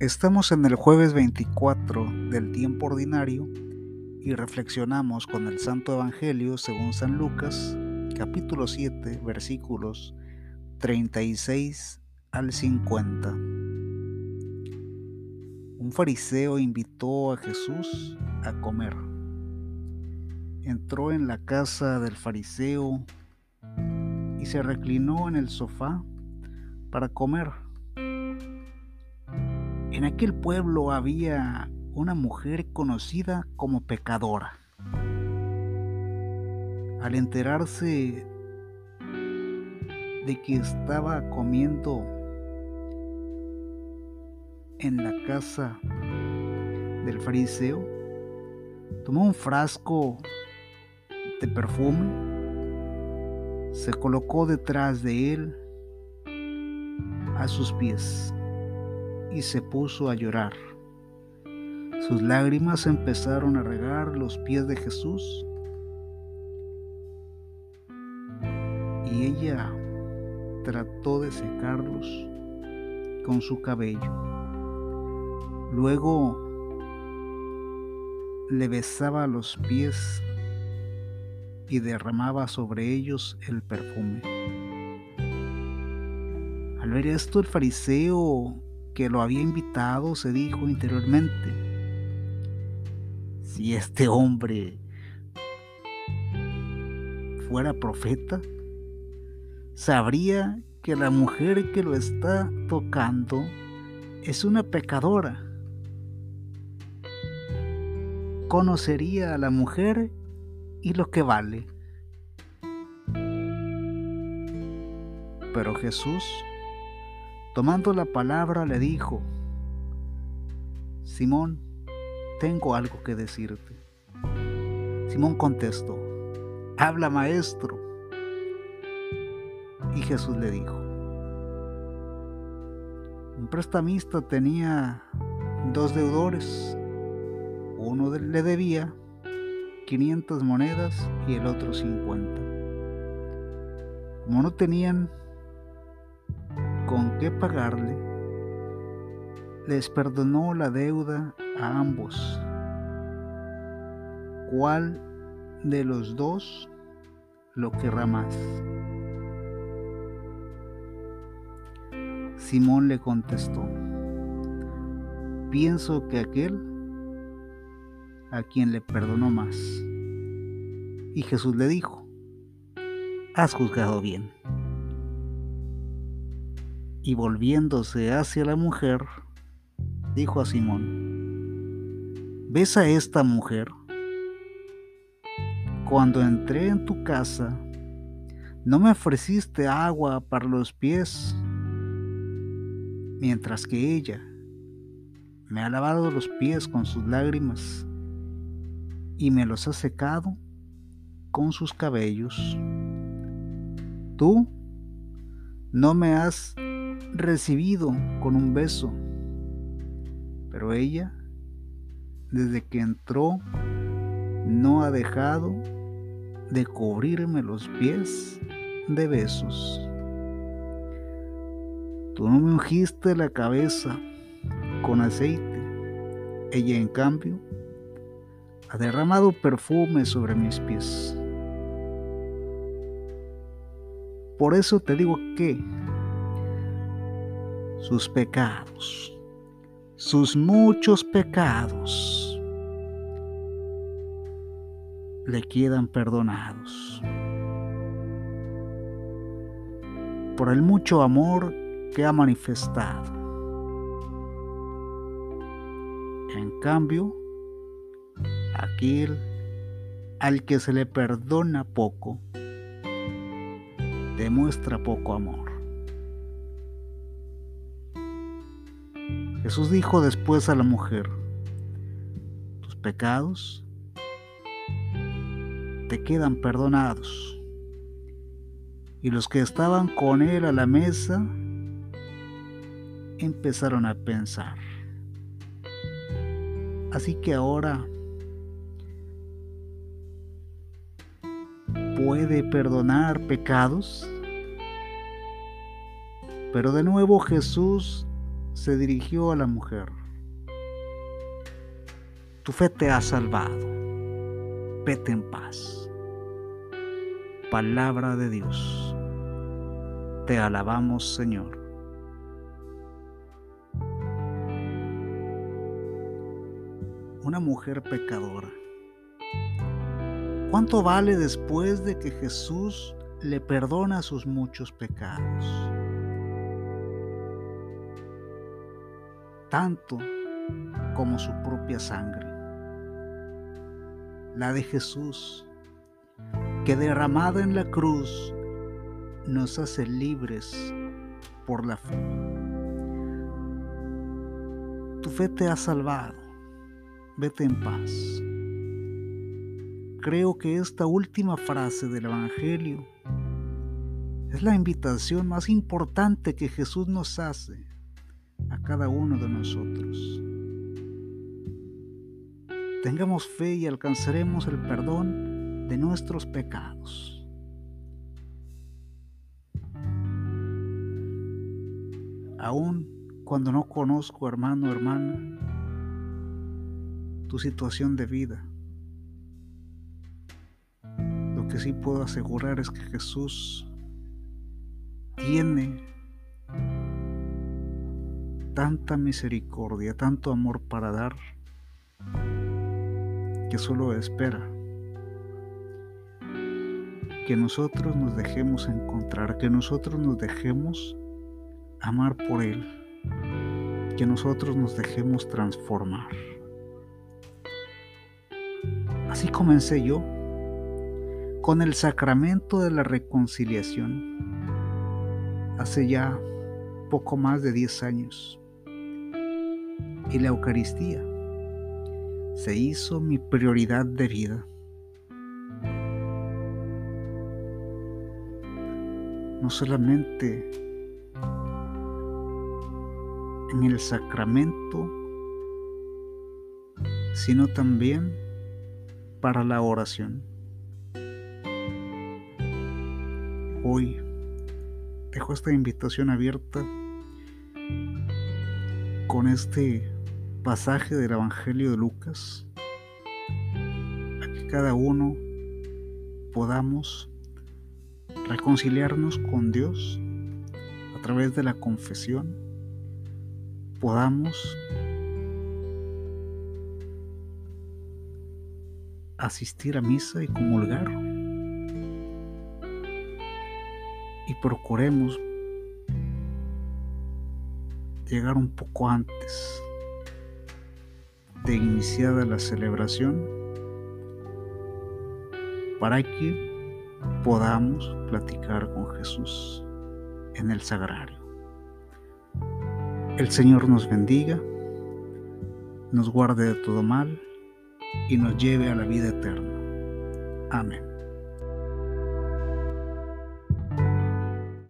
Estamos en el jueves 24 del tiempo ordinario y reflexionamos con el Santo Evangelio según San Lucas, capítulo 7, versículos 36 al 50. Un fariseo invitó a Jesús a comer. Entró en la casa del fariseo y se reclinó en el sofá para comer. En aquel pueblo había una mujer conocida como pecadora. Al enterarse de que estaba comiendo en la casa del fariseo, tomó un frasco de perfume, se colocó detrás de él a sus pies y se puso a llorar. Sus lágrimas empezaron a regar los pies de Jesús y ella trató de secarlos con su cabello. Luego le besaba los pies y derramaba sobre ellos el perfume. Al ver esto el fariseo que lo había invitado se dijo interiormente, si este hombre fuera profeta, sabría que la mujer que lo está tocando es una pecadora. Conocería a la mujer y lo que vale. Pero Jesús Tomando la palabra le dijo, Simón, tengo algo que decirte. Simón contestó, habla maestro. Y Jesús le dijo, un prestamista tenía dos deudores, uno le debía 500 monedas y el otro 50. Como no tenían con qué pagarle, les perdonó la deuda a ambos. ¿Cuál de los dos lo querrá más? Simón le contestó, pienso que aquel a quien le perdonó más. Y Jesús le dijo, has juzgado bien y volviéndose hacia la mujer, dijo a Simón, ¿ves a esta mujer? Cuando entré en tu casa, no me ofreciste agua para los pies, mientras que ella me ha lavado los pies con sus lágrimas y me los ha secado con sus cabellos. Tú no me has recibido con un beso. Pero ella, desde que entró, no ha dejado de cubrirme los pies de besos. Tú no me ungiste la cabeza con aceite. Ella, en cambio, ha derramado perfume sobre mis pies. Por eso te digo que sus pecados, sus muchos pecados, le quedan perdonados. Por el mucho amor que ha manifestado. En cambio, aquel al que se le perdona poco, demuestra poco amor. Jesús dijo después a la mujer, tus pecados te quedan perdonados. Y los que estaban con él a la mesa empezaron a pensar. Así que ahora puede perdonar pecados. Pero de nuevo Jesús se dirigió a la mujer. Tu fe te ha salvado. Vete en paz. Palabra de Dios. Te alabamos, Señor. Una mujer pecadora. ¿Cuánto vale después de que Jesús le perdona sus muchos pecados? Tanto como su propia sangre. La de Jesús, que derramada en la cruz nos hace libres por la fe. Tu fe te ha salvado. Vete en paz. Creo que esta última frase del Evangelio es la invitación más importante que Jesús nos hace cada uno de nosotros. Tengamos fe y alcanzaremos el perdón de nuestros pecados. aún cuando no conozco, hermano o hermana, tu situación de vida. Lo que sí puedo asegurar es que Jesús tiene tanta misericordia, tanto amor para dar, que solo espera que nosotros nos dejemos encontrar, que nosotros nos dejemos amar por Él, que nosotros nos dejemos transformar. Así comencé yo con el sacramento de la reconciliación hace ya poco más de 10 años. Y la Eucaristía se hizo mi prioridad de vida. No solamente en el sacramento, sino también para la oración. Hoy dejo esta invitación abierta con este pasaje del Evangelio de Lucas, a que cada uno podamos reconciliarnos con Dios a través de la confesión podamos asistir a misa y comulgar. Y procuremos llegar un poco antes de iniciada la celebración para que podamos platicar con Jesús en el sagrario. El Señor nos bendiga, nos guarde de todo mal y nos lleve a la vida eterna. Amén.